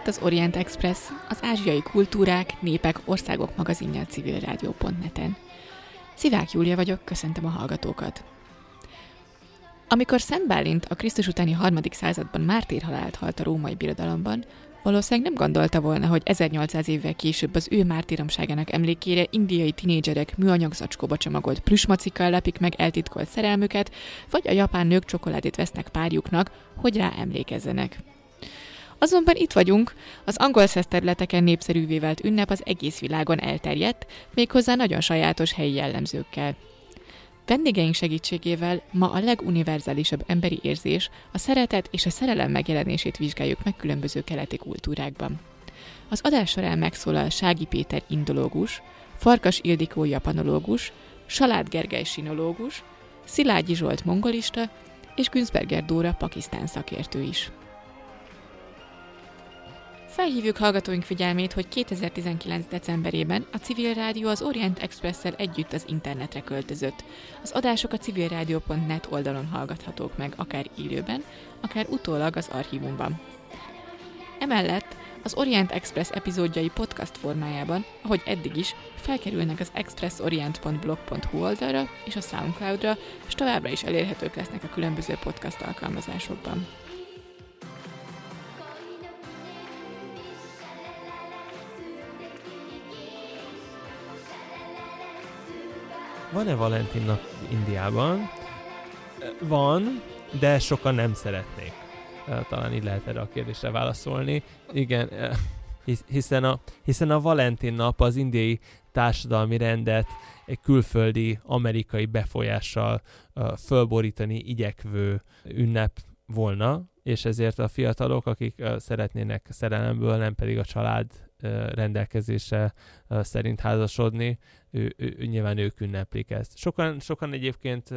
Itt az Orient Express, az ázsiai kultúrák, népek, országok magazinja a civilrádió.net-en. Szivák Júlia vagyok, köszöntöm a hallgatókat. Amikor Szent Bálint a Krisztus utáni harmadik században mártírhalált halt a római birodalomban, valószínűleg nem gondolta volna, hogy 1800 évvel később az ő mártíromságának emlékére indiai tinédzserek műanyag zacskóba csomagolt plüsmacikkal lepik meg eltitkolt szerelmüket, vagy a japán nők csokoládét vesznek párjuknak, hogy rá emlékezzenek. Azonban itt vagyunk, az angol területeken népszerűvé vált ünnep az egész világon elterjedt, méghozzá nagyon sajátos helyi jellemzőkkel. Vendégeink segítségével ma a leguniverzálisabb emberi érzés, a szeretet és a szerelem megjelenését vizsgáljuk meg különböző keleti kultúrákban. Az adás során megszólal Sági Péter indológus, Farkas Ildikó japanológus, Salád Gergely sinológus, Szilágyi Zsolt mongolista és Günzberger Dóra pakisztán szakértő is. Felhívjuk hallgatóink figyelmét, hogy 2019. decemberében a Civil Rádió az Orient Express-szel együtt az internetre költözött. Az adások a civilrádió.net oldalon hallgathatók meg, akár élőben, akár utólag az archívumban. Emellett az Orient Express epizódjai podcast formájában, ahogy eddig is, felkerülnek az expressorient.blog.hu oldalra és a Soundcloudra, és továbbra is elérhetők lesznek a különböző podcast alkalmazásokban. Van-e Valentin nap Indiában? Van, de sokan nem szeretnék. Talán így lehet erre a kérdésre válaszolni. Igen, hiszen a, hiszen a Valentin nap az indiai társadalmi rendet egy külföldi amerikai befolyással fölborítani igyekvő ünnep volna, és ezért a fiatalok, akik szeretnének szerelemből, nem pedig a család rendelkezése szerint házasodni, ő, ő, ő, nyilván ők ünneplik ezt. Sokan, sokan egyébként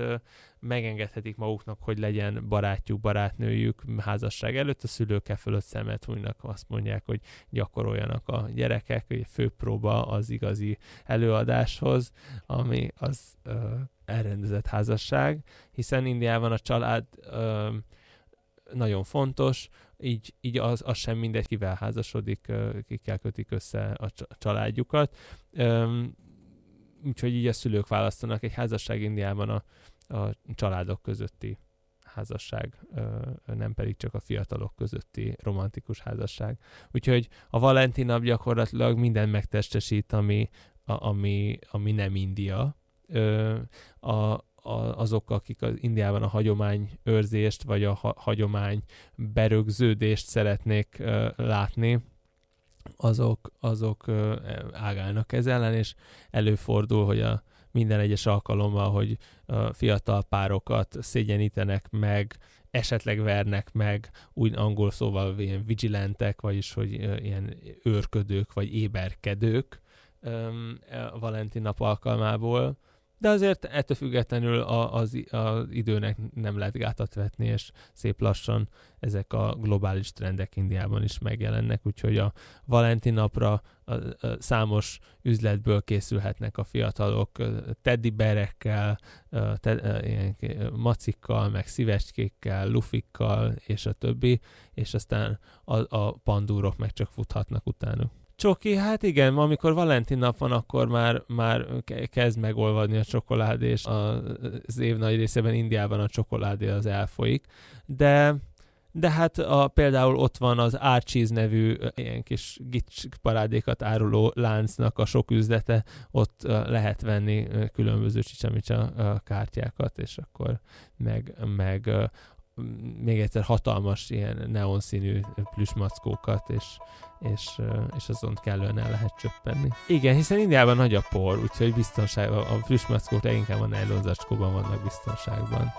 megengedhetik maguknak, hogy legyen barátjuk, barátnőjük házasság előtt, a szülők e fölött szemet hújnak, azt mondják, hogy gyakoroljanak a gyerekek, hogy főpróba az igazi előadáshoz, ami az ö, elrendezett házasság, hiszen Indiában a család ö, nagyon fontos, így, így az, az sem mindegy, kivel házasodik, kikkel kötik össze a családjukat. Úgyhogy így a szülők választanak egy házasság Indiában a, a családok közötti házasság, nem pedig csak a fiatalok közötti romantikus házasság. Úgyhogy a Valentin nap gyakorlatilag minden megtestesít, ami, a, ami, ami nem India. A, azok, akik az Indiában a hagyomány őrzést, vagy a ha- hagyomány berögződést szeretnék uh, látni, azok, azok uh, ágálnak ez ellen, és előfordul, hogy a minden egyes alkalommal, hogy uh, fiatal párokat szégyenítenek meg, esetleg vernek meg, úgy angol szóval ilyen vigilantek, vagyis hogy ilyen őrködők, vagy éberkedők a Valentin nap alkalmából, de azért ettől függetlenül a, az, az időnek nem lehet gátat vetni, és szép lassan ezek a globális trendek Indiában is megjelennek, úgyhogy a Valentin napra a, a számos üzletből készülhetnek a fiatalok teddy berekkel, te, ilyen macikkal, meg szívecskékkel, lufikkal, és a többi, és aztán a, a pandúrok meg csak futhatnak utánuk. Csoki, hát igen, amikor Valentin nap van, akkor már, már kezd megolvadni a csokoládé, és az év nagy részében Indiában a csokoládé az elfolyik, de de hát a, például ott van az Archies nevű ilyen kis gics parádékat áruló láncnak a sok üzlete, ott lehet venni különböző csicsamicsa kártyákat, és akkor meg, meg még egyszer hatalmas ilyen neonszínű plüsmackókat, és, és, és azon kellően el lehet csöppenni. Igen, hiszen Indiában nagy a por, úgyhogy biztonság, a plüsmackók leginkább a nejlonzacskóban vannak biztonságban.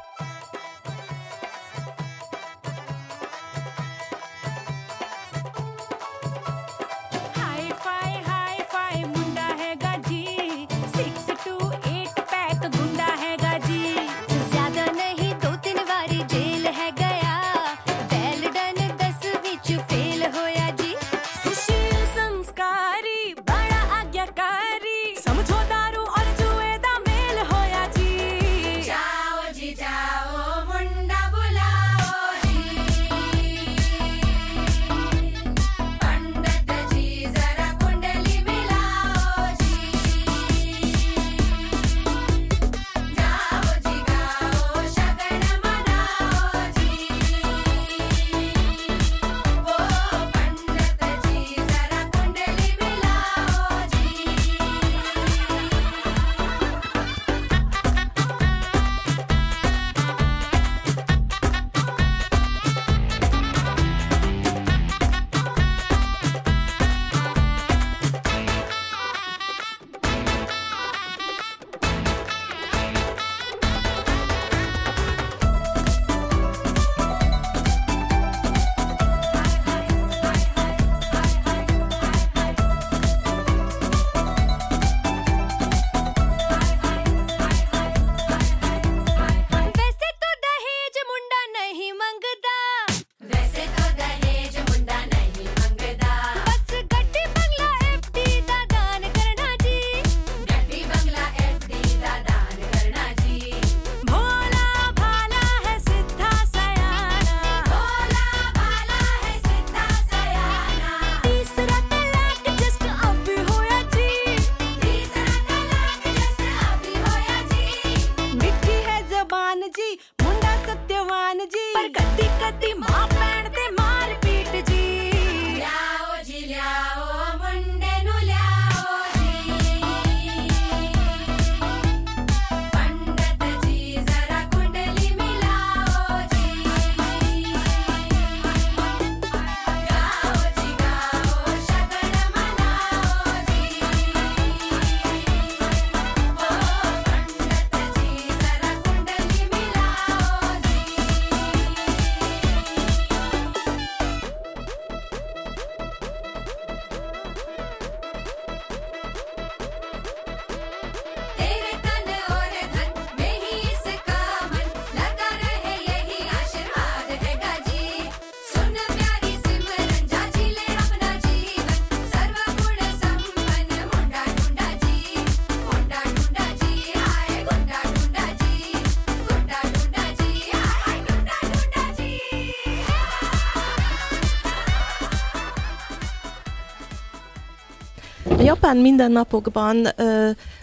Japán mindennapokban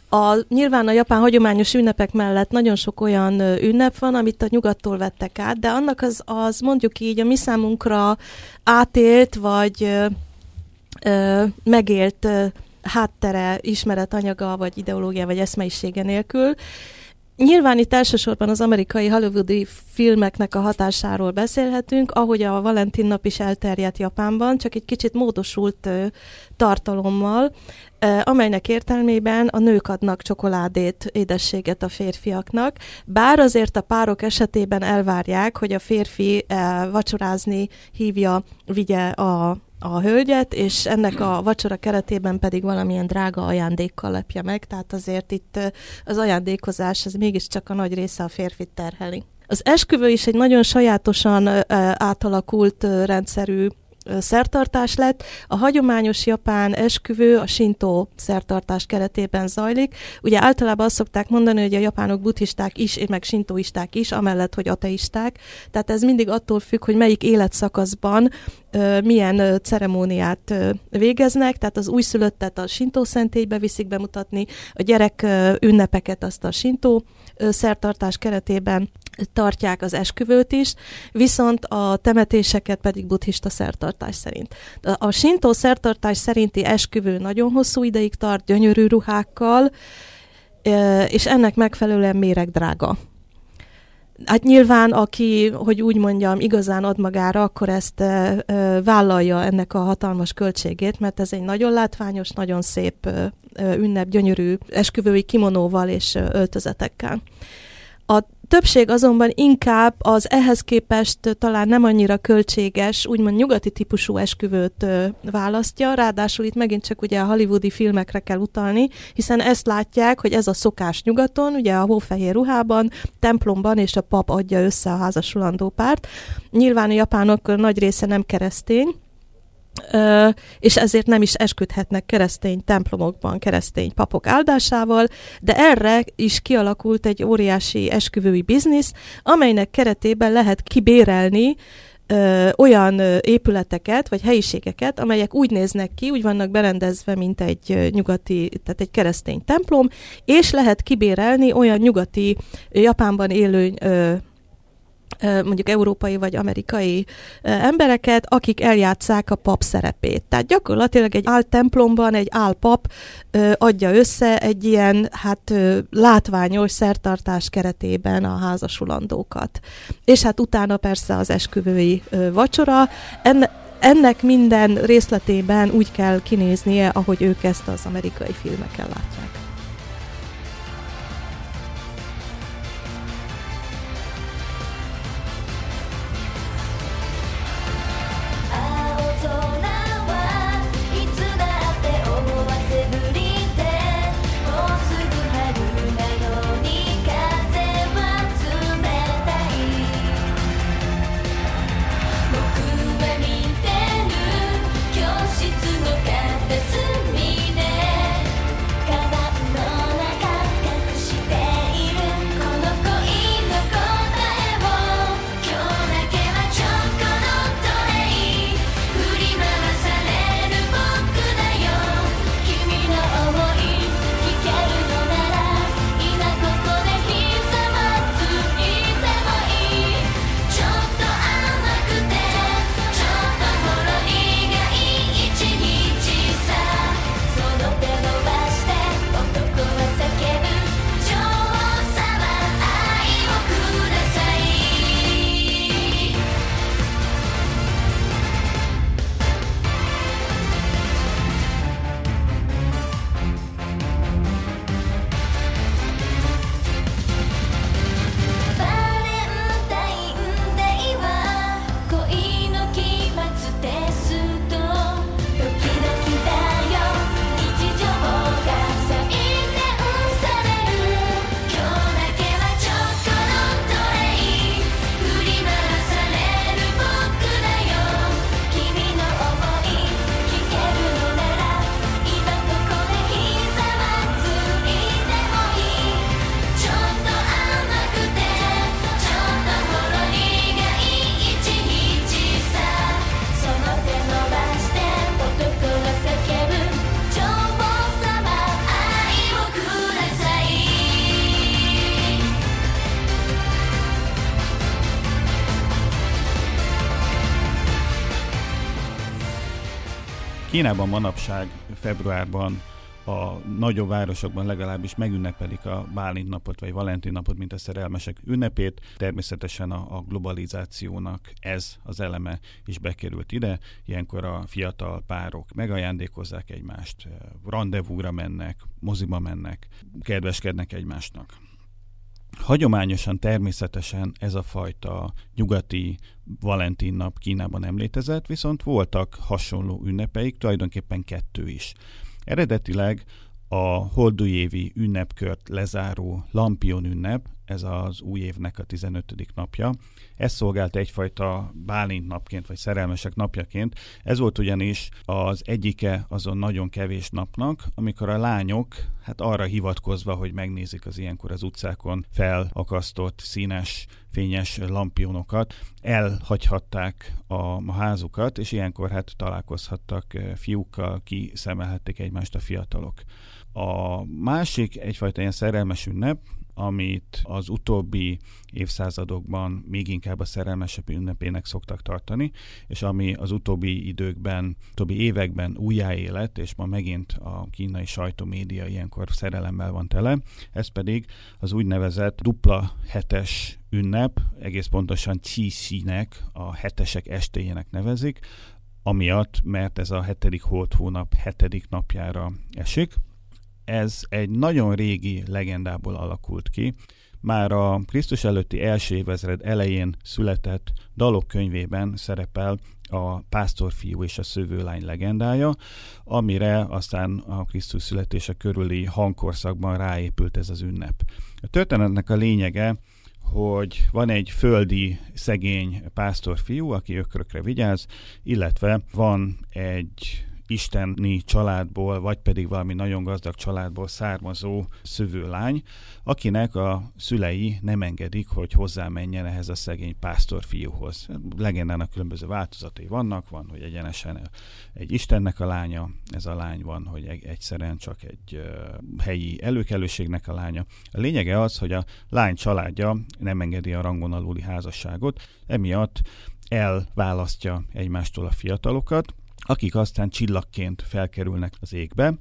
a, nyilván a japán hagyományos ünnepek mellett nagyon sok olyan ünnep van, amit a nyugattól vettek át, de annak az, az mondjuk így a mi számunkra átélt, vagy ö, ö, megélt ö, háttere, ismeretanyaga, vagy ideológia, vagy eszmeisége nélkül. Nyilván itt elsősorban az amerikai hollywoodi filmeknek a hatásáról beszélhetünk, ahogy a Valentin nap is elterjedt Japánban, csak egy kicsit módosult tartalommal, amelynek értelmében a nők adnak csokoládét, édességet a férfiaknak, bár azért a párok esetében elvárják, hogy a férfi vacsorázni hívja, vigye a a hölgyet, és ennek a vacsora keretében pedig valamilyen drága ajándékkal lepje meg, tehát azért itt az ajándékozás, ez mégiscsak a nagy része a férfit terheli. Az esküvő is egy nagyon sajátosan átalakult rendszerű szertartás lett. A hagyományos japán esküvő a sintó szertartás keretében zajlik. Ugye általában azt szokták mondani, hogy a japánok buddhisták is, meg sintoisták is, amellett, hogy ateisták. Tehát ez mindig attól függ, hogy melyik életszakaszban milyen ceremóniát végeznek, tehát az újszülöttet a sintó szentélybe viszik bemutatni, a gyerek ünnepeket azt a sintó szertartás keretében tartják az esküvőt is, viszont a temetéseket pedig buddhista szertartás szerint. A sintó szertartás szerinti esküvő nagyon hosszú ideig tart, gyönyörű ruhákkal, és ennek megfelelően méregdrága. Hát nyilván, aki, hogy úgy mondjam, igazán ad magára, akkor ezt ö, ö, vállalja ennek a hatalmas költségét, mert ez egy nagyon látványos, nagyon szép ö, ünnep, gyönyörű esküvői kimonóval és öltözetekkel. A többség azonban inkább az ehhez képest talán nem annyira költséges, úgymond nyugati típusú esküvőt választja, ráadásul itt megint csak ugye a hollywoodi filmekre kell utalni, hiszen ezt látják, hogy ez a szokás nyugaton, ugye a hófehér ruhában, templomban és a pap adja össze a házasulandó párt. Nyilván a japánok nagy része nem keresztény, Ö, és ezért nem is esküdhetnek keresztény templomokban, keresztény papok áldásával, de erre is kialakult egy óriási esküvői biznisz, amelynek keretében lehet kibérelni ö, olyan épületeket, vagy helyiségeket, amelyek úgy néznek ki, úgy vannak berendezve, mint egy nyugati, tehát egy keresztény templom, és lehet kibérelni olyan nyugati, Japánban élő ö, mondjuk európai vagy amerikai embereket, akik eljátszák a pap szerepét. Tehát gyakorlatilag egy áltemplomban egy álpap adja össze egy ilyen hát látványos szertartás keretében a házasulandókat. És hát utána persze az esküvői vacsora. Enne, ennek minden részletében úgy kell kinéznie, ahogy ők ezt az amerikai filmeken látják.「Kínában manapság februárban a nagyobb városokban legalábbis megünnepelik a Bálint napot vagy Valentin napot, mint a szerelmesek ünnepét. Természetesen a, a globalizációnak ez az eleme is bekerült ide. Ilyenkor a fiatal párok megajándékozzák egymást, rendezvúra mennek, moziba mennek, kedveskednek egymásnak. Hagyományosan természetesen ez a fajta nyugati Valentin nap Kínában nem létezett, viszont voltak hasonló ünnepeik, tulajdonképpen kettő is. Eredetileg a holdújévi ünnepkört lezáró Lampion ünnep, ez az új évnek a 15. napja. Ez szolgált egyfajta Bálint napként, vagy szerelmesek napjaként. Ez volt ugyanis az egyike azon nagyon kevés napnak, amikor a lányok, hát arra hivatkozva, hogy megnézik az ilyenkor az utcákon felakasztott színes fényes lampionokat, elhagyhatták a, a házukat, és ilyenkor hát találkozhattak eh, fiúkkal, kiszemelhették egymást a fiatalok. A másik egyfajta ilyen szerelmes ünnep, amit az utóbbi évszázadokban még inkább a szerelmesebb ünnepének szoktak tartani, és ami az utóbbi időkben, utóbbi években újjáélet, és ma megint a kínai sajtómédia ilyenkor szerelemmel van tele, ez pedig az úgynevezett dupla hetes ünnep, egész pontosan Qi-nek, a hetesek estéjének nevezik, amiatt, mert ez a hetedik holt hónap hetedik napjára esik, ez egy nagyon régi legendából alakult ki. Már a Krisztus előtti első évezred elején született dalok könyvében szerepel a pásztorfiú és a szövőlány legendája, amire aztán a Krisztus születése körüli hangkorszakban ráépült ez az ünnep. A történetnek a lényege, hogy van egy földi szegény pásztorfiú, aki ökrökre vigyáz, illetve van egy isteni családból, vagy pedig valami nagyon gazdag családból származó szövőlány, akinek a szülei nem engedik, hogy hozzámenjen ehhez a szegény pásztorfiúhoz. Legendának különböző változatai vannak, van, hogy egyenesen egy istennek a lánya, ez a lány van, hogy egyszerűen csak egy helyi előkelőségnek a lánya. A lényege az, hogy a lány családja nem engedi a rangon aluli házasságot, emiatt elválasztja egymástól a fiatalokat, akik aztán csillagként felkerülnek az égbe.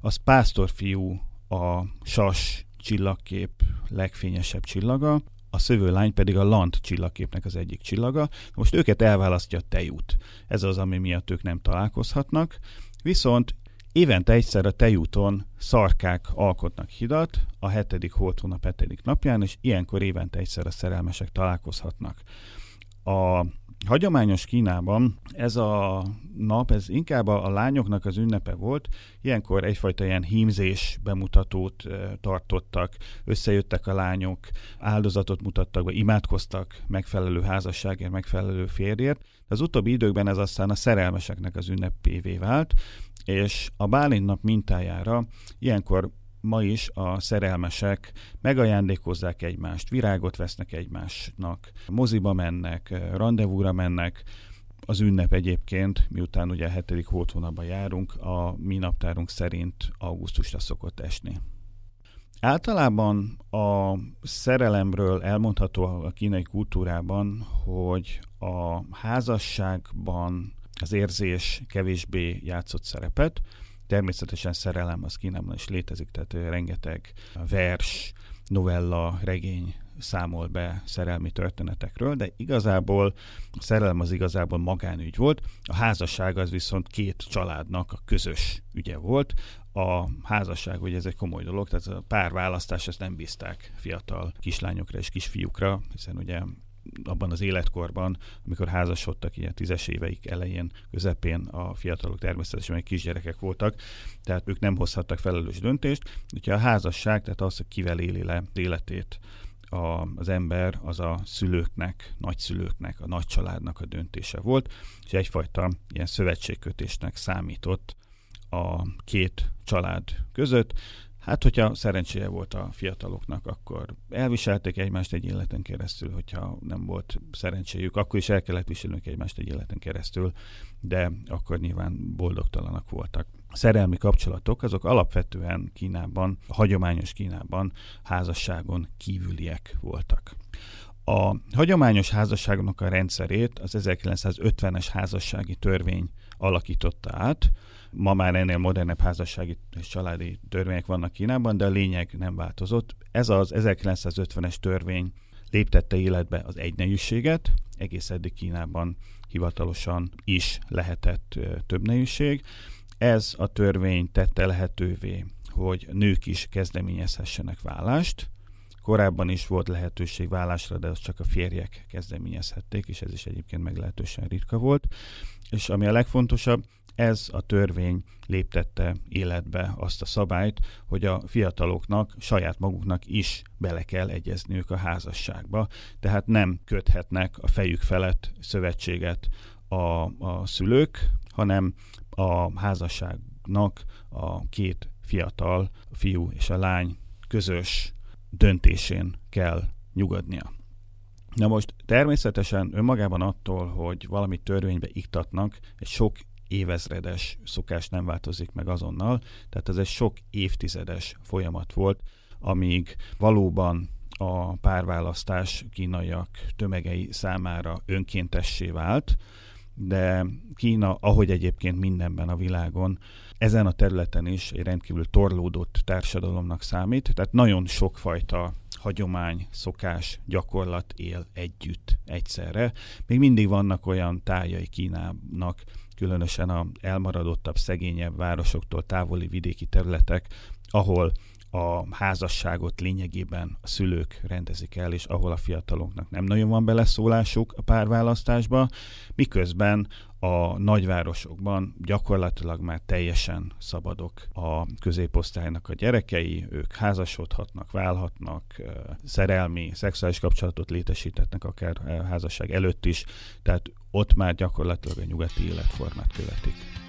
Az pásztorfiú a sas csillagkép legfényesebb csillaga, a szövőlány pedig a Lant csillagképnek az egyik csillaga. Most őket elválasztja a tejút. Ez az, ami miatt ők nem találkozhatnak. Viszont évente egyszer a tejúton szarkák alkotnak hidat a hetedik holt hónap hetedik napján, és ilyenkor évente egyszer a szerelmesek találkozhatnak. A hagyományos Kínában ez a nap, ez inkább a, lányoknak az ünnepe volt. Ilyenkor egyfajta ilyen hímzés bemutatót tartottak, összejöttek a lányok, áldozatot mutattak, vagy imádkoztak megfelelő házasságért, megfelelő férjért. Az utóbbi időkben ez aztán a szerelmeseknek az ünnepévé vált, és a Bálint nap mintájára ilyenkor ma is a szerelmesek megajándékozzák egymást, virágot vesznek egymásnak, moziba mennek, rendezvúra mennek, az ünnep egyébként, miután ugye a hetedik hónapban járunk, a mi naptárunk szerint augusztusra szokott esni. Általában a szerelemről elmondható a kínai kultúrában, hogy a házasságban az érzés kevésbé játszott szerepet, Természetesen szerelem az Kínában is létezik, tehát rengeteg vers, novella, regény számol be szerelmi történetekről, de igazából a szerelem az igazából magánügy volt, a házasság az viszont két családnak a közös ügye volt. A házasság, ugye ez egy komoly dolog, tehát a párválasztás ezt nem bízták fiatal kislányokra és kisfiúkra, hiszen ugye abban az életkorban, amikor házasodtak, ilyen tízes éveik elején, közepén a fiatalok természetesen még kisgyerekek voltak, tehát ők nem hozhattak felelős döntést. Úgyhogy a házasság, tehát az, hogy kivel éli le életét a, az ember, az a szülőknek, nagyszülőknek, a nagycsaládnak a döntése volt, és egyfajta ilyen szövetségkötésnek számított a két család között. Hát, hogyha szerencséje volt a fiataloknak, akkor elviselték egymást egy életen keresztül, hogyha nem volt szerencséjük, akkor is el kellett viselnünk egymást egy életen keresztül, de akkor nyilván boldogtalanak voltak. A szerelmi kapcsolatok azok alapvetően Kínában, hagyományos Kínában házasságon kívüliek voltak. A hagyományos házasságnak a rendszerét az 1950-es házassági törvény alakította át. Ma már ennél modernebb házassági és családi törvények vannak Kínában, de a lényeg nem változott. Ez az 1950-es törvény léptette életbe az egynejűséget, egész eddig Kínában hivatalosan is lehetett többnejűség. Ez a törvény tette lehetővé, hogy nők is kezdeményezhessenek vállást. Korábban is volt lehetőség vállásra, de az csak a férjek kezdeményezhették, és ez is egyébként meglehetősen ritka volt. És ami a legfontosabb, ez a törvény léptette életbe azt a szabályt, hogy a fiataloknak, saját maguknak is bele kell egyezniük a házasságba, tehát nem köthetnek a fejük felett szövetséget a, a szülők, hanem a házasságnak a két fiatal, a fiú és a lány közös döntésén kell nyugodnia. Na most természetesen önmagában attól, hogy valamit törvénybe iktatnak, egy sok évezredes szokás nem változik meg azonnal, tehát ez egy sok évtizedes folyamat volt, amíg valóban a párválasztás kínaiak tömegei számára önkéntessé vált, de Kína, ahogy egyébként mindenben a világon, ezen a területen is egy rendkívül torlódott társadalomnak számít, tehát nagyon sokfajta hagyomány, szokás, gyakorlat él együtt egyszerre. Még mindig vannak olyan tájai Kínának, különösen a elmaradottabb, szegényebb városoktól távoli vidéki területek, ahol a házasságot lényegében a szülők rendezik el, és ahol a fiataloknak nem nagyon van beleszólásuk a párválasztásba, miközben a nagyvárosokban gyakorlatilag már teljesen szabadok a középosztálynak a gyerekei, ők házasodhatnak, válhatnak, szerelmi, szexuális kapcsolatot létesíthetnek akár házasság előtt is, tehát ott már gyakorlatilag a nyugati életformát követik.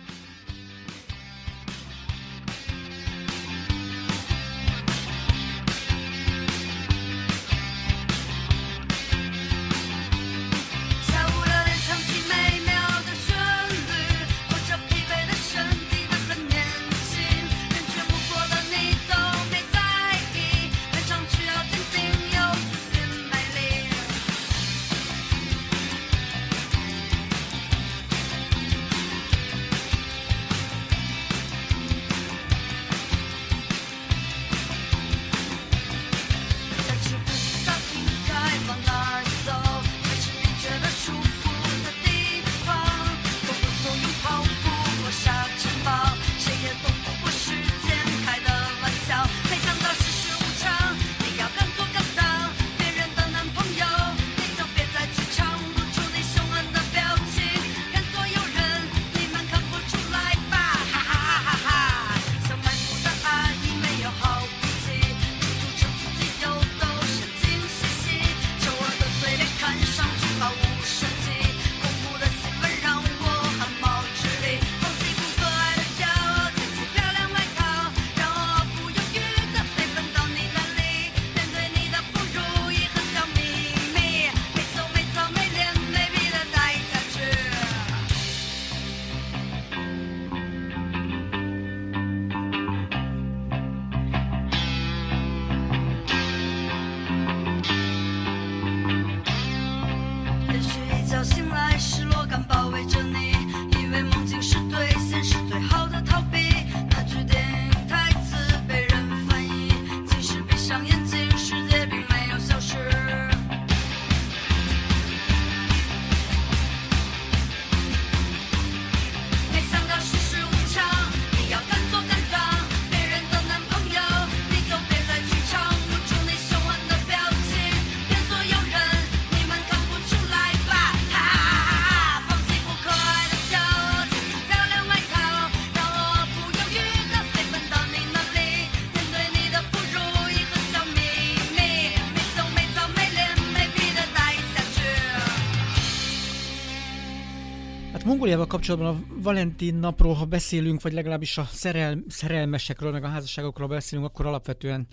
Mongóliával kapcsolatban a Valentin napról, ha beszélünk, vagy legalábbis a szerel, szerelmesekről, meg a házasságokról beszélünk, akkor alapvetően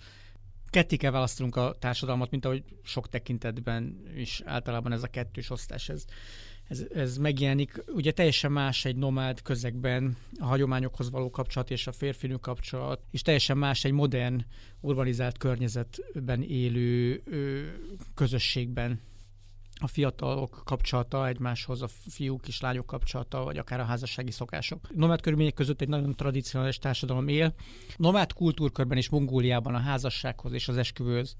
ketté kell a társadalmat, mint ahogy sok tekintetben is általában ez a kettős osztás, ez, ez, ez megjelenik. Ugye teljesen más egy nomád közegben a hagyományokhoz való kapcsolat és a férfinő kapcsolat, és teljesen más egy modern, urbanizált környezetben élő ö, közösségben a fiatalok kapcsolata egymáshoz, a fiúk és lányok kapcsolata, vagy akár a házassági szokások. Nomád körülmények között egy nagyon tradicionális társadalom él. Nomád kultúrkörben és Mongóliában a házassághoz és az esküvőhöz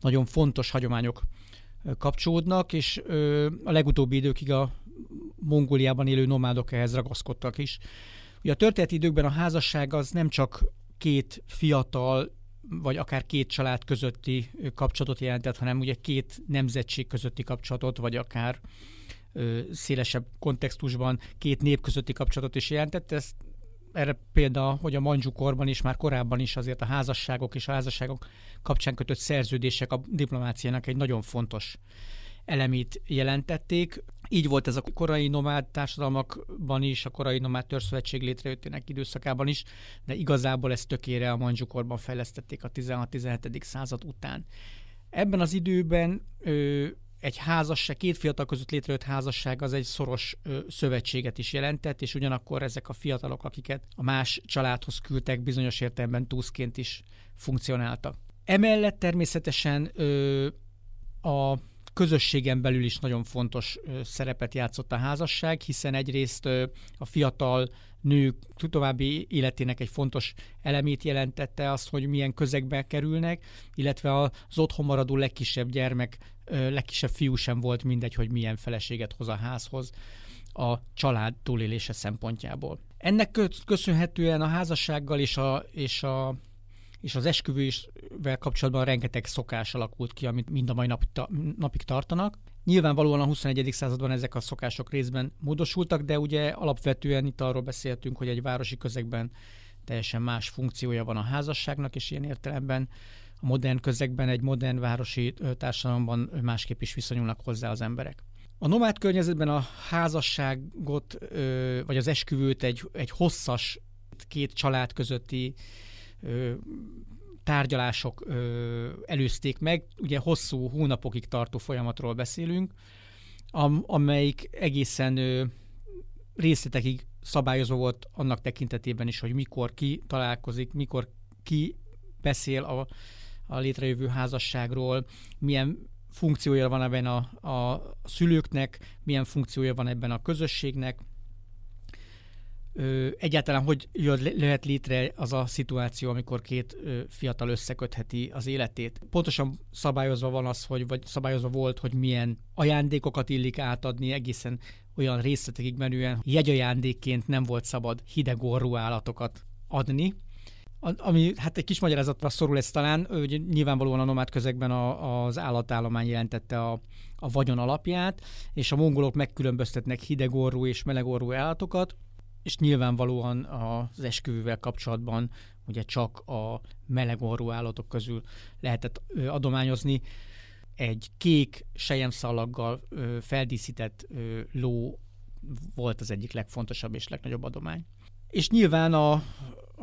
nagyon fontos hagyományok kapcsolódnak, és a legutóbbi időkig a Mongóliában élő nomádok ehhez ragaszkodtak is. Ugye a történeti időkben a házasság az nem csak két fiatal vagy akár két család közötti kapcsolatot jelentett, hanem ugye két nemzetség közötti kapcsolatot, vagy akár ö, szélesebb kontextusban két nép közötti kapcsolatot is jelentett. Ez erre példa, hogy a Manzsu korban is, már korábban is azért a házasságok és a házasságok kapcsán kötött szerződések a diplomáciának egy nagyon fontos elemét jelentették. Így volt ez a korai nomád társadalmakban is, a korai nomád törzszövetség létrejöttének időszakában is, de igazából ezt tökére a Manzsukorban fejlesztették a 16-17. század után. Ebben az időben ö, egy házasság, két fiatal között létrejött házasság az egy szoros ö, szövetséget is jelentett, és ugyanakkor ezek a fiatalok, akiket a más családhoz küldtek, bizonyos értelemben túszként is funkcionáltak. Emellett természetesen ö, a közösségen belül is nagyon fontos szerepet játszott a házasság, hiszen egyrészt a fiatal nők további életének egy fontos elemét jelentette azt, hogy milyen közegbe kerülnek, illetve az otthon maradó legkisebb gyermek, legkisebb fiú sem volt mindegy, hogy milyen feleséget hoz a házhoz a család túlélése szempontjából. Ennek kö- köszönhetően a házassággal és a, és a és az esküvővel kapcsolatban rengeteg szokás alakult ki, amit mind a mai nap, ta, napig tartanak. Nyilvánvalóan a 21. században ezek a szokások részben módosultak, de ugye alapvetően itt arról beszéltünk, hogy egy városi közegben teljesen más funkciója van a házasságnak, és ilyen értelemben a modern közegben, egy modern városi társadalomban másképp is viszonyulnak hozzá az emberek. A nomád környezetben a házasságot, vagy az esküvőt egy, egy hosszas két család közötti tárgyalások ö, előzték meg. Ugye hosszú hónapokig tartó folyamatról beszélünk, am, amelyik egészen részletekig szabályozó volt annak tekintetében is, hogy mikor ki találkozik, mikor ki beszél a, a létrejövő házasságról, milyen funkciója van ebben a, a szülőknek, milyen funkciója van ebben a közösségnek, ö, egyáltalán hogy jön, lehet létre az a szituáció, amikor két ö, fiatal összekötheti az életét. Pontosan szabályozva van az, hogy, vagy szabályozva volt, hogy milyen ajándékokat illik átadni, egészen olyan részletekig menően jegyajándékként nem volt szabad hideg orrú állatokat adni. Ami hát egy kis magyarázatra szorul ez talán, hogy nyilvánvalóan a nomád közegben a, az állatállomány jelentette a, a vagyon alapját, és a mongolok megkülönböztetnek hidegorrú és melegorrú állatokat, és nyilvánvalóan az esküvővel kapcsolatban ugye csak a melegorrú állatok közül lehetett adományozni. Egy kék sejemszalaggal feldíszített ló volt az egyik legfontosabb és legnagyobb adomány. És nyilván a,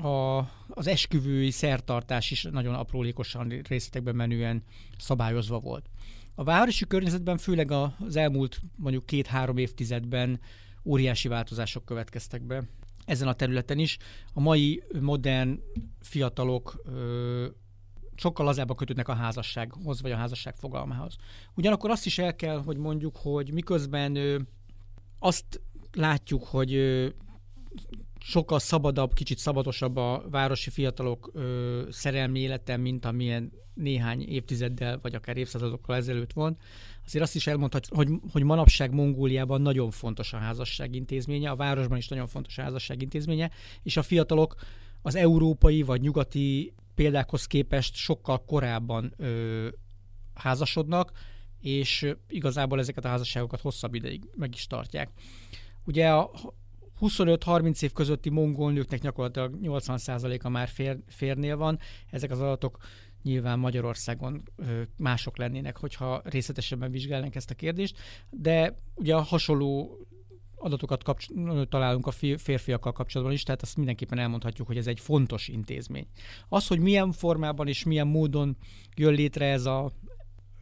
a, az esküvői szertartás is nagyon aprólékosan részletekben menően szabályozva volt. A városi környezetben főleg az elmúlt mondjuk két-három évtizedben óriási változások következtek be ezen a területen is. A mai modern fiatalok ö, sokkal lazábban kötődnek a házassághoz, vagy a házasság fogalmához. Ugyanakkor azt is el kell, hogy mondjuk, hogy miközben ö, azt látjuk, hogy ö, sokkal szabadabb, kicsit szabadosabb a városi fiatalok ö, szerelmi élete, mint amilyen néhány évtizeddel, vagy akár évszázadokkal ezelőtt van. Azért azt is elmondhatjuk, hogy, hogy manapság Mongóliában nagyon fontos a házasság intézménye, a városban is nagyon fontos a házasság intézménye, és a fiatalok az európai vagy nyugati példákhoz képest sokkal korábban ö, házasodnak, és igazából ezeket a házasságokat hosszabb ideig meg is tartják. Ugye a 25-30 év közötti mongol nőknek gyakorlatilag 80%-a már fér, férnél van. Ezek az adatok nyilván Magyarországon mások lennének, hogyha részletesebben vizsgálnánk ezt a kérdést, de ugye hasonló adatokat kapcs- találunk a fi- férfiakkal kapcsolatban is, tehát azt mindenképpen elmondhatjuk, hogy ez egy fontos intézmény. Az, hogy milyen formában és milyen módon jön létre ez a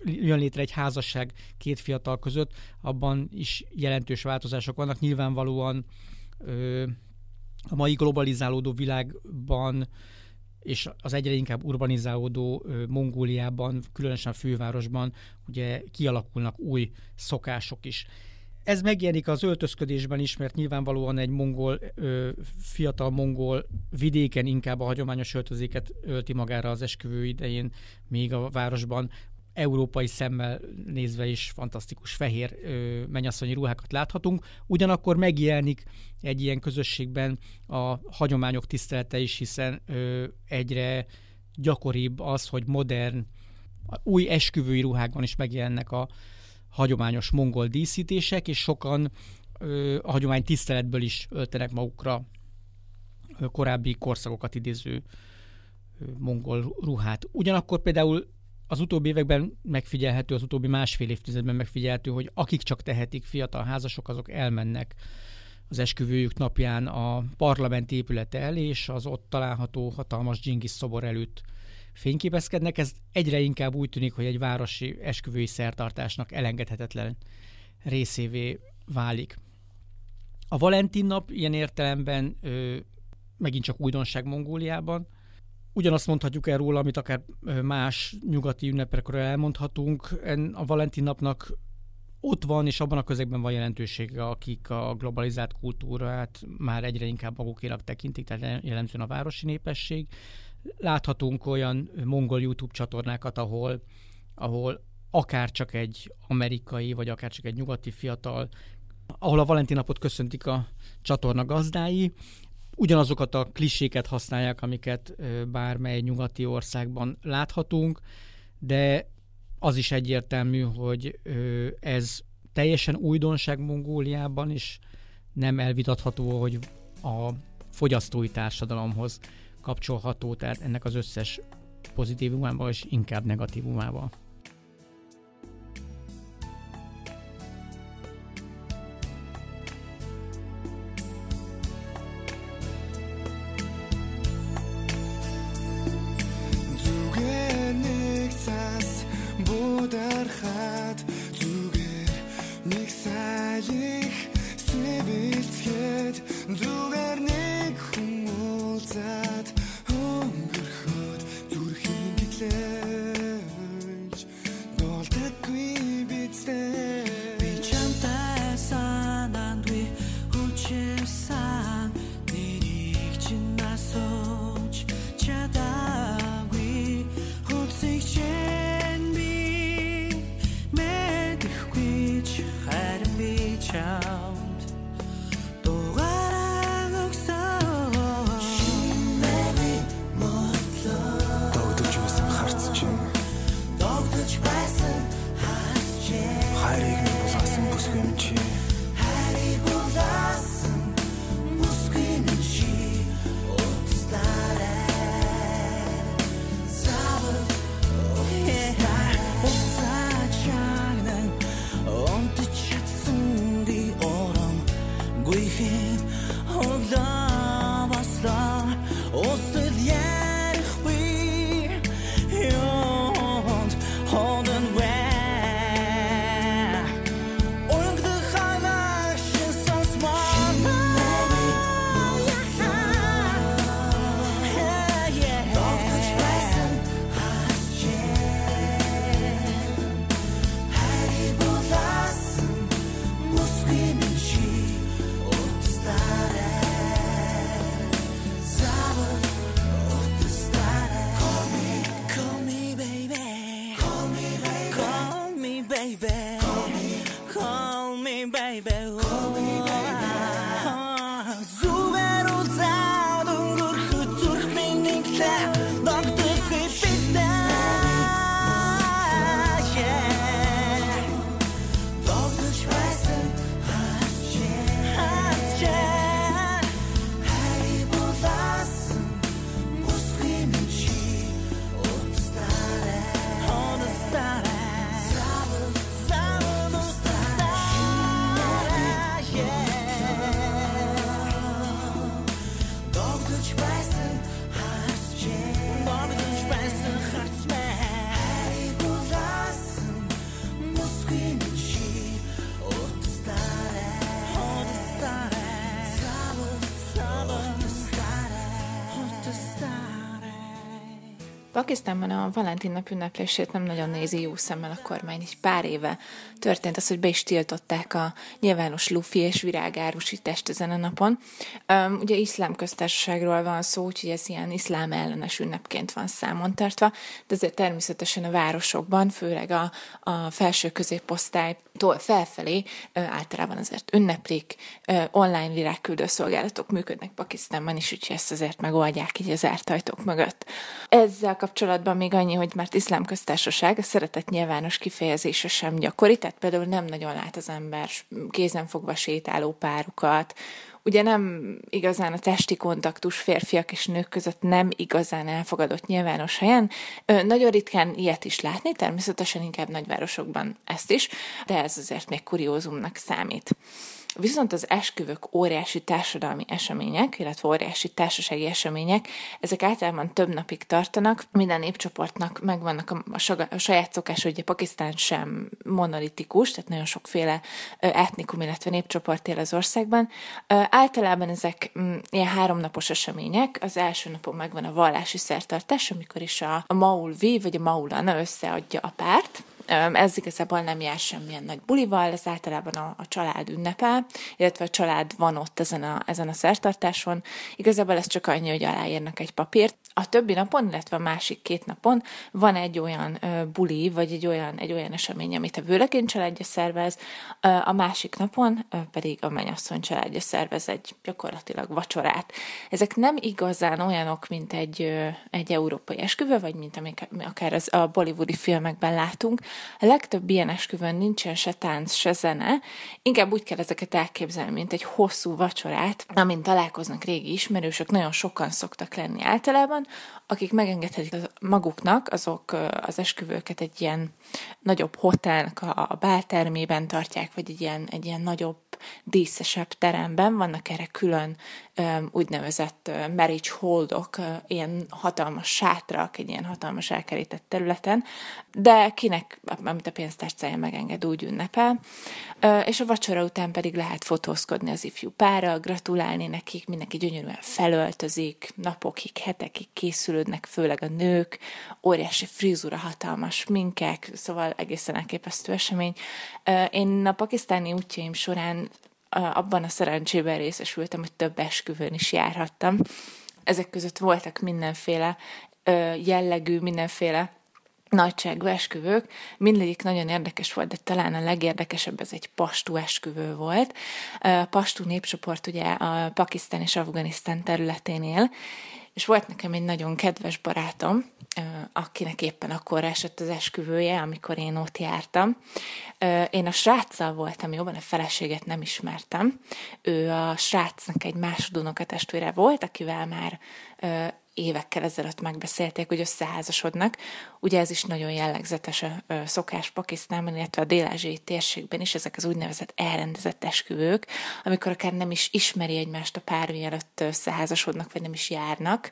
jön létre egy házasság két fiatal között, abban is jelentős változások vannak. Nyilvánvalóan a mai globalizálódó világban és az egyre inkább urbanizálódó Mongóliában, különösen a fővárosban ugye kialakulnak új szokások is. Ez megjelenik az öltözködésben is, mert nyilvánvalóan egy mongol, fiatal mongol vidéken inkább a hagyományos öltözéket ölti magára az esküvő idején, még a városban európai szemmel nézve is fantasztikus fehér ö, mennyasszonyi ruhákat láthatunk. Ugyanakkor megjelenik egy ilyen közösségben a hagyományok tisztelete is, hiszen ö, egyre gyakoribb az, hogy modern, új esküvői ruhákban is megjelennek a hagyományos mongol díszítések, és sokan ö, a hagyomány tiszteletből is öltenek magukra ö, korábbi korszakokat idéző ö, mongol ruhát. Ugyanakkor például az utóbbi években megfigyelhető, az utóbbi másfél évtizedben megfigyelhető, hogy akik csak tehetik, fiatal házasok, azok elmennek az esküvőjük napján a parlament épülete elé, és az ott található hatalmas dzsingis szobor előtt fényképezkednek. Ez egyre inkább úgy tűnik, hogy egy városi esküvői szertartásnak elengedhetetlen részévé válik. A Valentin nap ilyen értelemben ö, megint csak újdonság Mongóliában. Ugyanazt mondhatjuk el róla, amit akár más nyugati ünnepekről elmondhatunk. A Valentin napnak ott van, és abban a közegben van jelentősége, akik a globalizált kultúrát már egyre inkább magukénak tekintik, tehát jellemzően a városi népesség. Láthatunk olyan mongol YouTube csatornákat, ahol, ahol akár csak egy amerikai, vagy akár csak egy nyugati fiatal, ahol a Valentin napot köszöntik a csatorna gazdái, ugyanazokat a kliséket használják, amiket bármely nyugati országban láthatunk, de az is egyértelmű, hogy ez teljesen újdonság Mongóliában, és nem elvitatható, hogy a fogyasztói társadalomhoz kapcsolható, tehát ennek az összes pozitívumával és inkább negatívumával. daar gaat. Baby Pakisztánban a Valentin nap ünneplését nem nagyon nézi jó szemmel a kormány. Egy pár éve történt az, hogy be is tiltották a nyilvános lufi és virágárusítást ezen a napon. Um, ugye iszlám köztársaságról van szó, úgyhogy ez ilyen iszlám ellenes ünnepként van számon tartva, de azért természetesen a városokban, főleg a, a felső középosztálytól felfelé általában azért ünneplik, online virágküldő szolgálatok működnek Pakisztánban is, úgyhogy ezt azért megoldják így az ártajtók mögött. Ezzel kapcsolatban még annyi, hogy már iszlám köztársaság a szeretet nyilvános kifejezése sem gyakori, tehát például nem nagyon lát az ember kézenfogva sétáló párukat, ugye nem igazán a testi kontaktus férfiak és nők között nem igazán elfogadott nyilvános helyen. Nagyon ritkán ilyet is látni, természetesen inkább nagyvárosokban ezt is, de ez azért még kuriózumnak számít. Viszont az esküvők óriási társadalmi események, illetve óriási társasági események, ezek általában több napig tartanak, minden népcsoportnak megvannak a, a, a saját szokás, ugye Pakisztán sem monolitikus, tehát nagyon sokféle etnikum, illetve népcsoport él az országban. Általában ezek mm, ilyen háromnapos események, az első napon megvan a vallási szertartás, amikor is a, a Maulvi vagy a Maulana összeadja a párt, Ez igazából nem jár semmilyen nagy bulival, ez általában a, a család ünnepel, illetve a család van ott ezen a, ezen a szertartáson. Igazából ez csak annyi, hogy aláírnak egy papírt. A többi napon, illetve a másik két napon van egy olyan ö, buli, vagy egy olyan, egy olyan esemény, amit a vőlegény családja szervez, ö, a másik napon ö, pedig a mennyasszony családja szervez egy gyakorlatilag vacsorát. Ezek nem igazán olyanok, mint egy, ö, egy európai esküvő, vagy mint amik akár az, a bollywoodi filmekben látunk, a legtöbb ilyen esküvőn nincsen se tánc, se zene, inkább úgy kell ezeket elképzelni, mint egy hosszú vacsorát, amint találkoznak régi ismerősök, nagyon sokan szoktak lenni általában, akik megengedhetik maguknak, azok az esküvőket egy ilyen nagyobb hotelnek a báltermében tartják, vagy egy ilyen, egy ilyen nagyobb, díszesebb teremben, vannak erre külön úgynevezett marriage holdok, ilyen hatalmas sátrak, egy ilyen hatalmas elkerített területen, de kinek, amit a pénztárcája megenged, úgy ünnepel. És a vacsora után pedig lehet fotózkodni az ifjú párral, gratulálni nekik, mindenki gyönyörűen felöltözik, napokig, hetekig készülődnek, főleg a nők, óriási frizura, hatalmas minkek, szóval egészen elképesztő esemény. Én a pakisztáni útjaim során abban a szerencsében részesültem, hogy több esküvőn is járhattam. Ezek között voltak mindenféle jellegű, mindenféle nagyságú esküvők, mindegyik nagyon érdekes volt, de talán a legérdekesebb ez egy pastú esküvő volt. A pastú népcsoport ugye a Pakisztán és Afganisztán területén él, és volt nekem egy nagyon kedves barátom, akinek éppen akkor esett az esküvője, amikor én ott jártam. Én a sráccal voltam, jobban a feleséget nem ismertem. Ő a srácnak egy másodunoka testvére volt, akivel már évekkel ezelőtt megbeszélték, hogy összeházasodnak. Ugye ez is nagyon jellegzetes a szokás Pakisztánban, illetve a dél térségben is, ezek az úgynevezett elrendezett esküvők, amikor akár nem is ismeri egymást a pár, mielőtt összeházasodnak, vagy nem is járnak.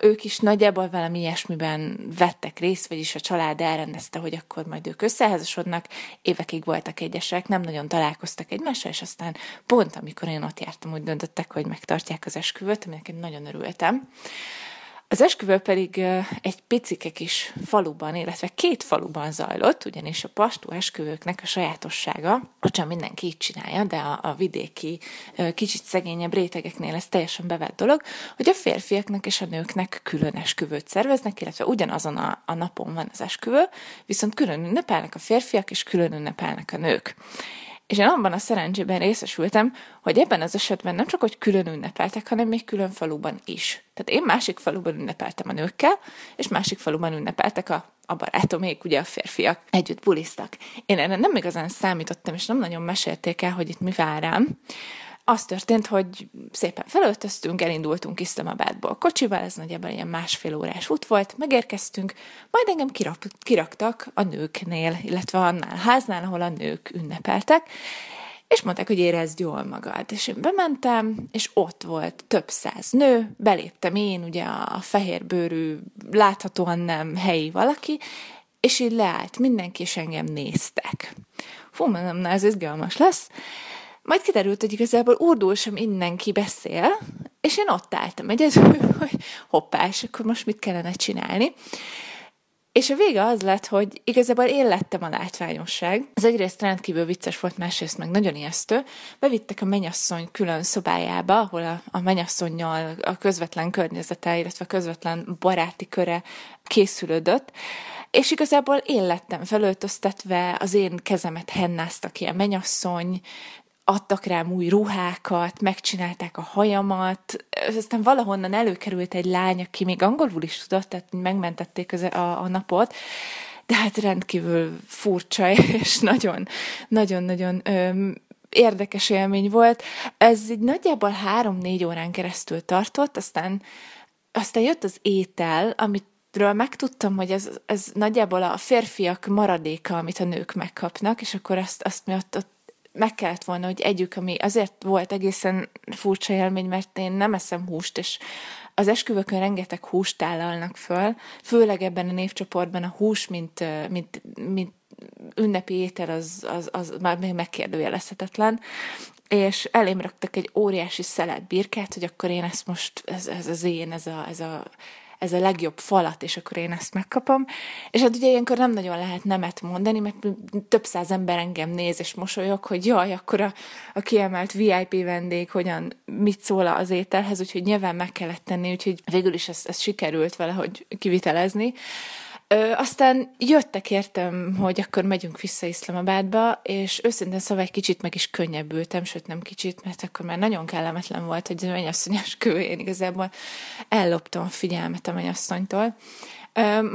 Ők is nagyjából valami ilyesmiben vettek részt, vagyis a család elrendezte, hogy akkor majd ők összeházasodnak, évekig voltak egyesek, nem nagyon találkoztak egymással, és aztán pont amikor én ott jártam, úgy döntöttek, hogy megtartják az esküvőt, aminek én nagyon örültem. Az esküvő pedig egy picike kis faluban, illetve két faluban zajlott, ugyanis a pastú esküvőknek a sajátossága, bocsán, mindenki így csinálja, de a, a vidéki, kicsit szegényebb rétegeknél ez teljesen bevett dolog, hogy a férfiaknak és a nőknek külön esküvőt szerveznek, illetve ugyanazon a, a napon van az esküvő, viszont külön ünnepelnek a férfiak, és külön ünnepelnek a nők. És én abban a szerencsében részesültem, hogy ebben az esetben nem csak, hogy külön ünnepeltek, hanem még külön faluban is. Tehát én másik faluban ünnepeltem a nőkkel, és másik faluban ünnepeltek a, a barátomék, ugye a férfiak. Együtt buliztak. Én erre nem igazán számítottam, és nem nagyon mesélték el, hogy itt mi vár rám. Az történt, hogy szépen felöltöztünk, elindultunk Iszlamabadból kocsival, ez nagyjából ilyen másfél órás út volt, megérkeztünk, majd engem kirak, kiraktak a nőknél, illetve annál a háznál, ahol a nők ünnepeltek, és mondták, hogy érezd jól magad. És én bementem, és ott volt több száz nő, beléptem én, ugye a fehérbőrű, láthatóan nem helyi valaki, és így leállt mindenki, és engem néztek. Fú, mondom, na ez izgalmas lesz. Majd kiderült, hogy igazából urdul sem mindenki beszél, és én ott álltam egyedül, hogy hoppá, és akkor most mit kellene csinálni. És a vége az lett, hogy igazából én lettem a látványosság. Ez egyrészt rendkívül vicces volt, másrészt meg nagyon ijesztő. Bevittek a mennyasszony külön szobájába, ahol a, a mennyasszonynal a közvetlen környezete, illetve a közvetlen baráti köre készülődött, és igazából én lettem felöltöztetve, az én kezemet hennáztak a mennyasszony, adtak rám új ruhákat, megcsinálták a hajamat, aztán valahonnan előkerült egy lány, aki még angolul is tudott, tehát megmentették az, a, a napot, de hát rendkívül furcsa, és nagyon, nagyon-nagyon öm, érdekes élmény volt. Ez így nagyjából három-négy órán keresztül tartott, aztán, aztán jött az étel, amit ről megtudtam, hogy ez, ez nagyjából a férfiak maradéka, amit a nők megkapnak, és akkor azt, azt mi ott, ott meg kellett volna, hogy együk, ami azért volt egészen furcsa élmény, mert én nem eszem húst, és az esküvőkön rengeteg húst tálalnak föl, főleg ebben a névcsoportban a hús, mint, mint, mint ünnepi étel, az, az, az már még megkérdőjelezhetetlen, és elém raktak egy óriási szelet birkát, hogy akkor én ezt most, ez, ez az én, ez a, ez a ez a legjobb falat, és akkor én ezt megkapom. És hát ugye ilyenkor nem nagyon lehet nemet mondani, mert több száz ember engem néz és mosolyog, hogy jaj, akkor a, a kiemelt VIP vendég hogyan, mit szól az ételhez, úgyhogy nyilván meg kellett tenni, úgyhogy végül is ezt, ezt sikerült valahogy kivitelezni. Ö, aztán jöttek értem, hogy akkor megyünk vissza Iszlamabádba, és őszintén szóval egy kicsit meg is könnyebbültem, sőt nem kicsit, mert akkor már nagyon kellemetlen volt, hogy a mennyasszonyos kő, én igazából elloptam a figyelmet a mennyasszonytól.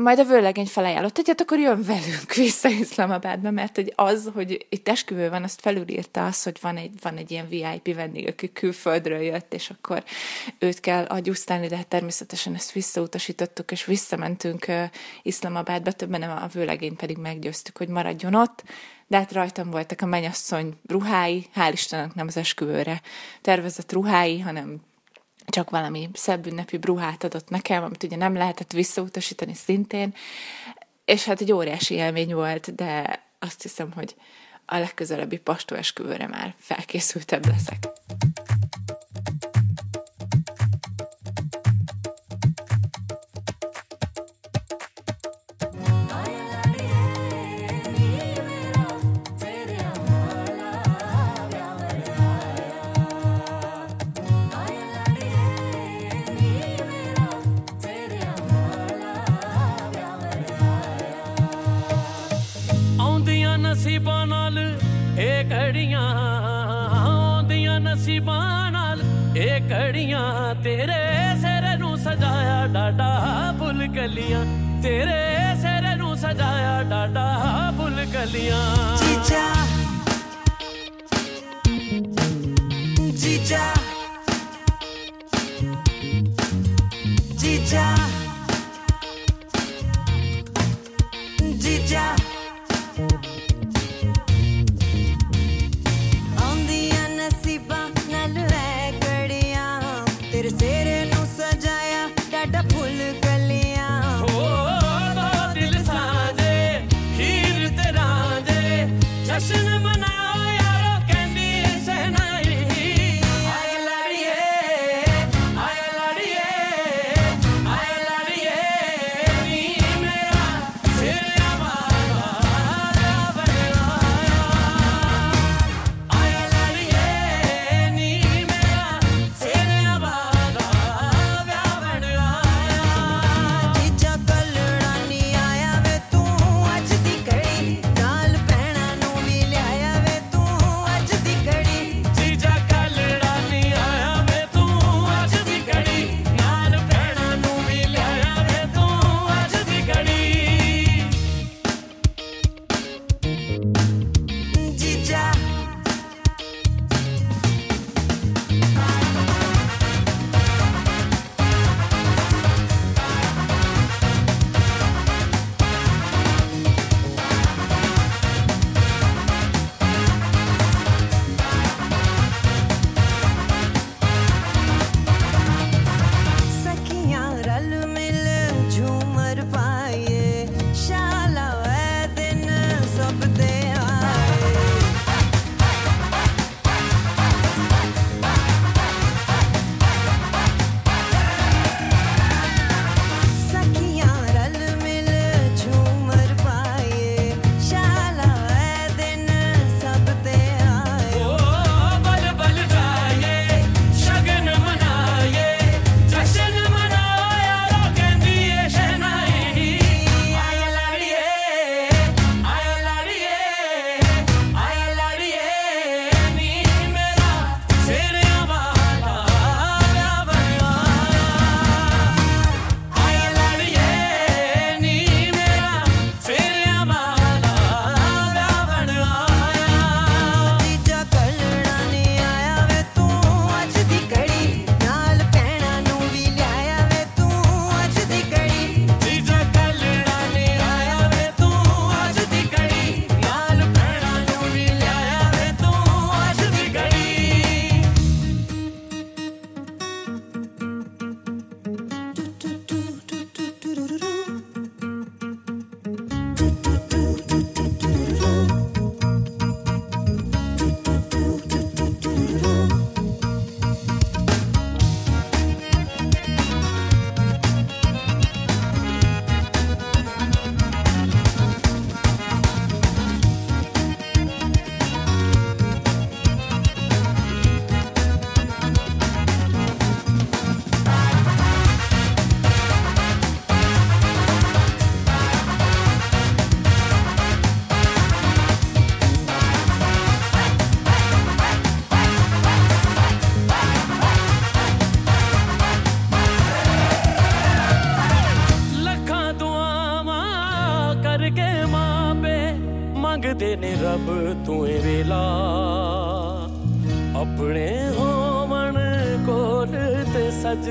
Majd a vőlegény felajánlott, hogy hát akkor jön velünk vissza Iszlamabádba, mert hogy az, hogy itt esküvő van, azt felülírta az, hogy van egy, van egy ilyen VIP vendég, aki külföldről jött, és akkor őt kell agyusztálni, de hát természetesen ezt visszautasítottuk, és visszamentünk Iszlamabádba, többen nem a vőlegényt pedig meggyőztük, hogy maradjon ott, de hát rajtam voltak a mennyasszony ruhái, hál' Istennek nem az esküvőre tervezett ruhái, hanem csak valami szebb ünnepi ruhát adott nekem, amit ugye nem lehetett visszautasítani szintén, és hát egy óriási élmény volt, de azt hiszem, hogy a legközelebbi pastó esküvőre már felkészültebb leszek. ਨਸੀਬਾਂ ਨਾਲ ਇਹ ਘੜੀਆਂ ਆਉਂਦੀਆਂ ਨਸੀਬਾਂ ਨਾਲ ਇਹ ਘੜੀਆਂ ਤੇਰੇ ਸਿਰ ਨੂੰ ਸਜਾਇਆ ਡਾਡਾ ਫੁੱਲ ਕਲੀਆਂ, ਤੇਰੇ ਸਿਰ ਨੂੰ ਸਜਾਇਆ ਡਾਡਾ ਫੁੱਲ ਕਲੀਆਂ।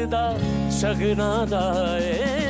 ਤੇ ਸਜਦਾ ਸ਼ਗਨਾ ਦਾ ਏ।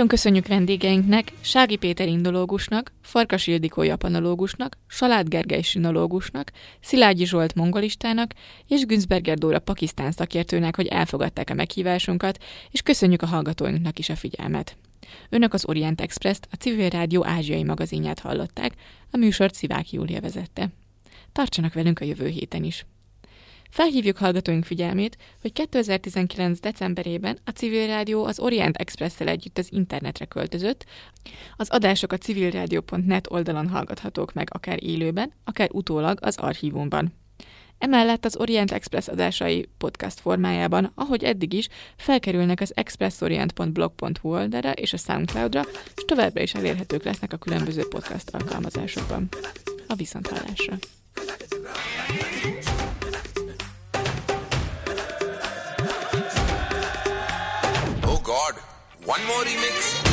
Nagyon köszönjük vendégeinknek, Sági Péter indológusnak, Farkas Ildikó japanológusnak, Salád Gergely sinológusnak, Szilágyi Zsolt mongolistának és Günzberger Dóra pakisztán szakértőnek, hogy elfogadták a meghívásunkat, és köszönjük a hallgatóinknak is a figyelmet. Önök az Orient Express-t, a Civil Rádió ázsiai magazinját hallották, a műsort Szivák Júlia vezette. Tartsanak velünk a jövő héten is! Felhívjuk hallgatóink figyelmét, hogy 2019. decemberében a Civil Rádió az Orient Express-szel együtt az internetre költözött. Az adások a civilradio.net oldalon hallgathatók meg akár élőben, akár utólag az archívumban. Emellett az Orient Express adásai podcast formájában, ahogy eddig is, felkerülnek az expressorient.blog.hu oldalra és a Soundcloudra, és továbbra is elérhetők lesznek a különböző podcast alkalmazásokban. A viszonthallásra! One more remix.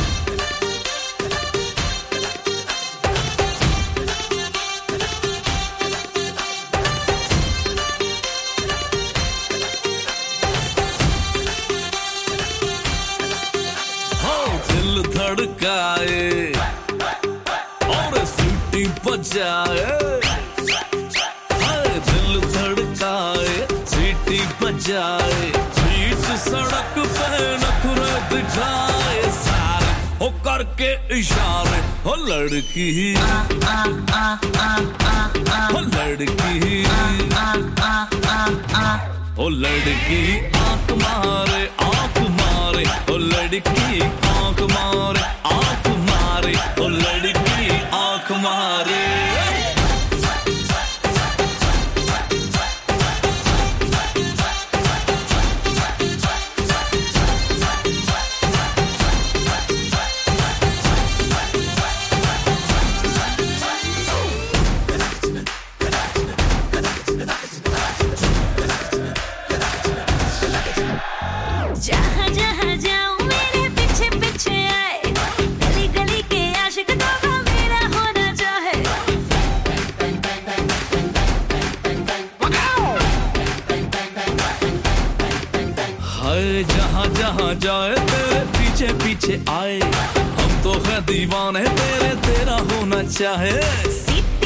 धड़काए। बजाए। दिल धड़काए सीटी बजाए। बीच सड़क पे नखरे दिखाए करके इशारे, हो लड़की। हो लड़की। हो लड़की आँख मारे आँख मारे। हो लड़की आँख मारे आँख मारे। हो लड़की आँख मारे। जाए तेरे पीछे पीछे आए। हम तो है दीवाने तेरे तेरा होना चाहे।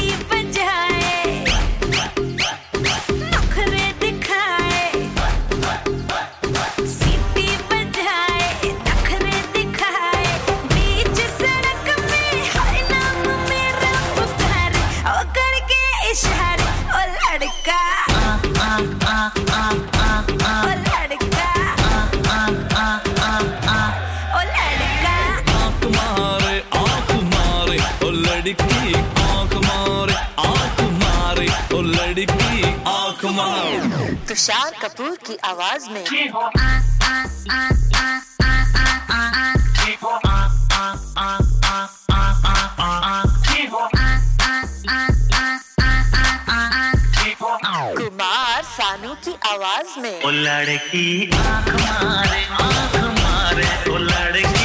तुषार कपूर की आवाज़ में। कुमार सानू की आवाज़ में। लड़की आँख मारे आँख मारे लड़की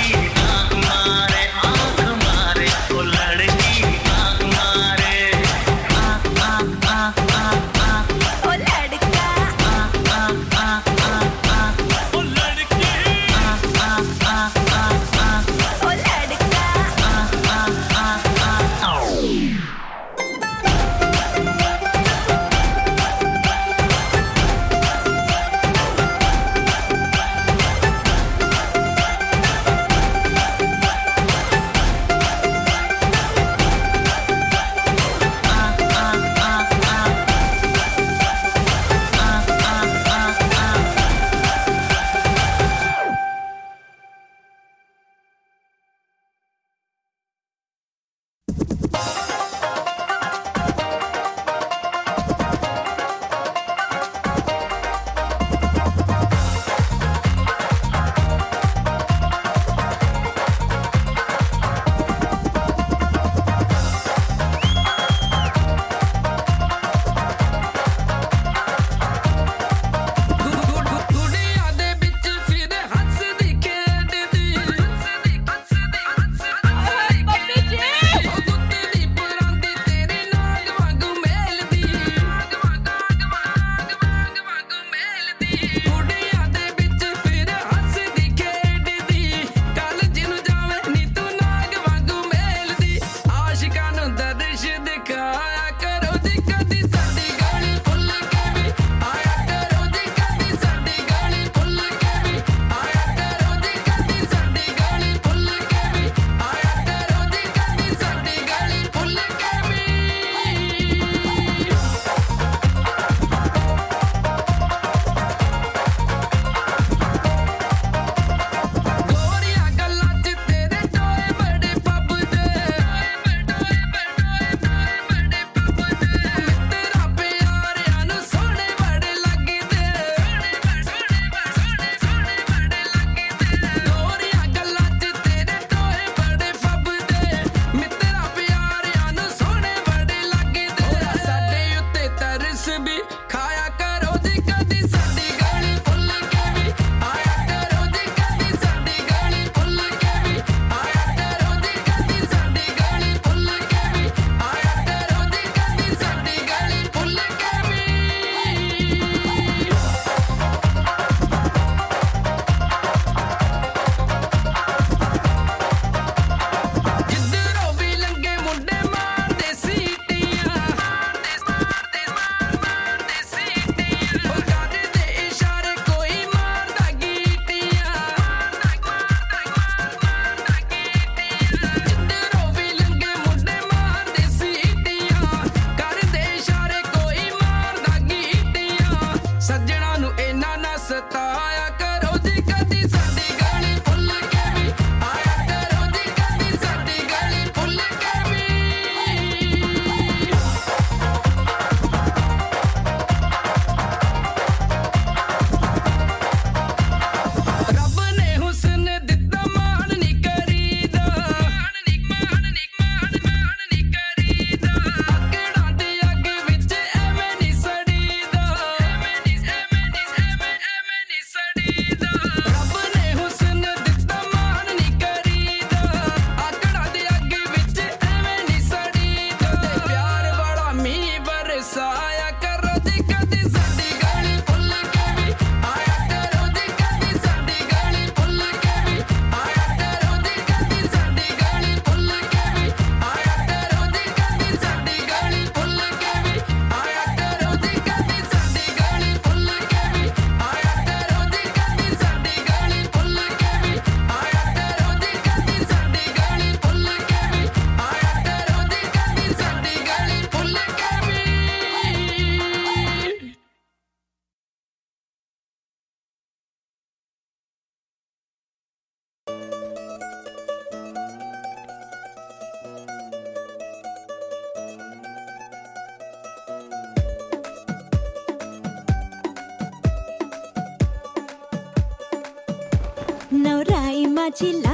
ছিল